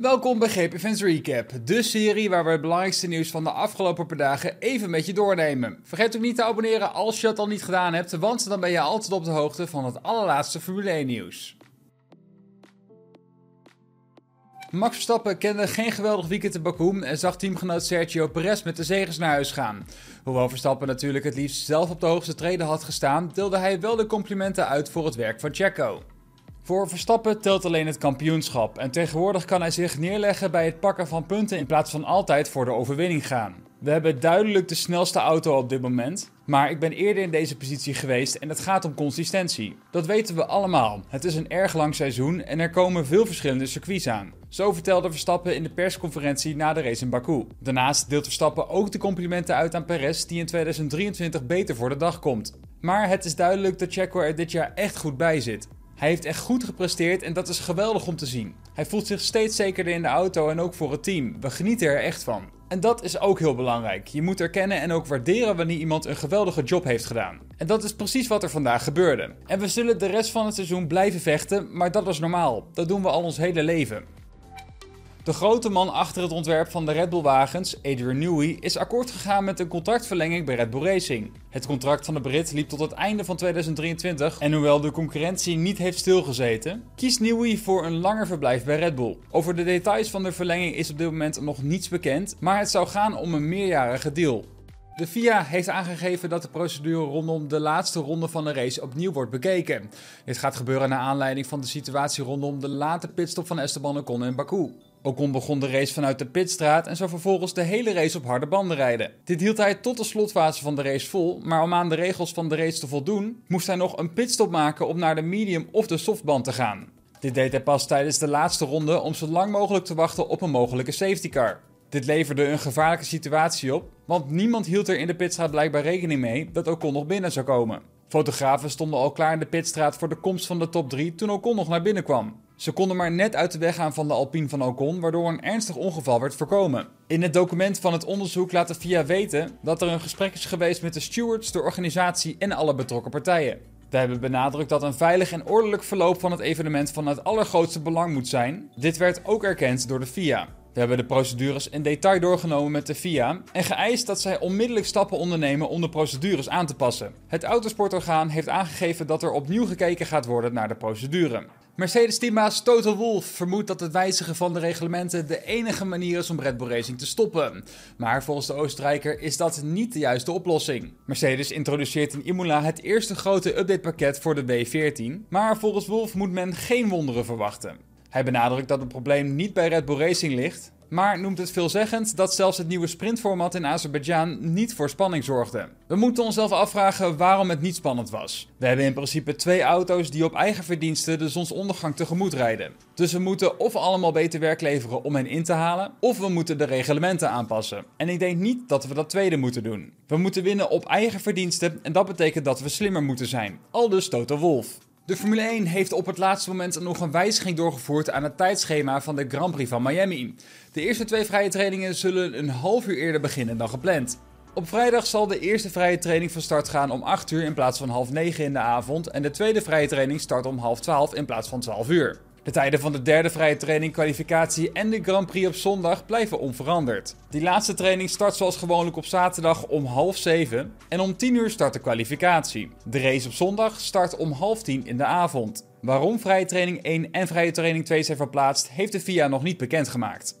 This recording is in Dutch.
Welkom bij GP Events Recap, de serie waar we het belangrijkste nieuws van de afgelopen paar dagen even met je doornemen. Vergeet ook niet te abonneren als je dat al niet gedaan hebt, want dan ben je altijd op de hoogte van het allerlaatste Formule 1 nieuws. Max Verstappen kende geen geweldig weekend in Baku en zag teamgenoot Sergio Perez met de zegens naar huis gaan. Hoewel Verstappen natuurlijk het liefst zelf op de hoogste treden had gestaan, deelde hij wel de complimenten uit voor het werk van Checo. Voor Verstappen telt alleen het kampioenschap en tegenwoordig kan hij zich neerleggen bij het pakken van punten in plaats van altijd voor de overwinning gaan. We hebben duidelijk de snelste auto op dit moment, maar ik ben eerder in deze positie geweest en het gaat om consistentie. Dat weten we allemaal. Het is een erg lang seizoen en er komen veel verschillende circuits aan. Zo vertelde Verstappen in de persconferentie na de race in Baku. Daarnaast deelt Verstappen ook de complimenten uit aan Perez, die in 2023 beter voor de dag komt. Maar het is duidelijk dat Checo er dit jaar echt goed bij zit. Hij heeft echt goed gepresteerd en dat is geweldig om te zien. Hij voelt zich steeds zekerder in de auto en ook voor het team. We genieten er echt van. En dat is ook heel belangrijk. Je moet erkennen en ook waarderen wanneer iemand een geweldige job heeft gedaan. En dat is precies wat er vandaag gebeurde. En we zullen de rest van het seizoen blijven vechten, maar dat is normaal. Dat doen we al ons hele leven. De grote man achter het ontwerp van de Red Bull wagens, Adrian Newey, is akkoord gegaan met een contractverlenging bij Red Bull Racing. Het contract van de Brit liep tot het einde van 2023 en hoewel de concurrentie niet heeft stilgezeten, kiest Newey voor een langer verblijf bij Red Bull. Over de details van de verlenging is op dit moment nog niets bekend, maar het zou gaan om een meerjarige deal. De FIA heeft aangegeven dat de procedure rondom de laatste ronde van de race opnieuw wordt bekeken. Dit gaat gebeuren naar aanleiding van de situatie rondom de late pitstop van Esteban Ocon in Baku. Ocon begon de race vanuit de pitstraat en zou vervolgens de hele race op harde banden rijden. Dit hield hij tot de slotfase van de race vol, maar om aan de regels van de race te voldoen, moest hij nog een pitstop maken om naar de medium of de softband te gaan. Dit deed hij pas tijdens de laatste ronde om zo lang mogelijk te wachten op een mogelijke safety car. Dit leverde een gevaarlijke situatie op, want niemand hield er in de pitstraat blijkbaar rekening mee dat Ocon nog binnen zou komen. Fotografen stonden al klaar in de pitstraat voor de komst van de top 3 toen Ocon nog naar binnen kwam. Ze konden maar net uit de weg gaan van de Alpine van Ocon, waardoor een ernstig ongeval werd voorkomen. In het document van het onderzoek laat de FIA weten dat er een gesprek is geweest met de stewards, de organisatie en alle betrokken partijen. We hebben benadrukt dat een veilig en ordelijk verloop van het evenement van het allergrootste belang moet zijn. Dit werd ook erkend door de FIA. We hebben de procedures in detail doorgenomen met de FIA en geëist dat zij onmiddellijk stappen ondernemen om de procedures aan te passen. Het autosportorgaan heeft aangegeven dat er opnieuw gekeken gaat worden naar de procedure. Mercedes-teambaas Toto Wolff vermoedt dat het wijzigen van de reglementen de enige manier is om Red Bull Racing te stoppen. Maar volgens de Oostenrijker is dat niet de juiste oplossing. Mercedes introduceert in Imola het eerste grote updatepakket voor de W14, maar volgens Wolff moet men geen wonderen verwachten. Hij benadrukt dat het probleem niet bij Red Bull Racing ligt, maar noemt het veelzeggend dat zelfs het nieuwe sprintformat in Azerbeidzjan niet voor spanning zorgde. We moeten onszelf afvragen waarom het niet spannend was. We hebben in principe twee auto's die op eigen verdiensten de zonsondergang tegemoet rijden. Dus we moeten of allemaal beter werk leveren om hen in te halen, of we moeten de reglementen aanpassen. En ik denk niet dat we dat tweede moeten doen. We moeten winnen op eigen verdiensten en dat betekent dat we slimmer moeten zijn. Aldus Toto Wolf. De Formule 1 heeft op het laatste moment nog een wijziging doorgevoerd aan het tijdschema van de Grand Prix van Miami. De eerste twee vrije trainingen zullen een half uur eerder beginnen dan gepland. Op vrijdag zal de eerste vrije training van start gaan om 8 uur in plaats van half 9 in de avond en de tweede vrije training start om half 12 in plaats van 12 uur. De tijden van de derde vrije training, kwalificatie en de Grand Prix op zondag blijven onveranderd. Die laatste training start zoals gewoonlijk op zaterdag om half 7 en om 10 uur start de kwalificatie. De race op zondag start om half 10 in de avond. Waarom vrije training 1 en vrije training 2 zijn verplaatst, heeft de FIA nog niet bekendgemaakt.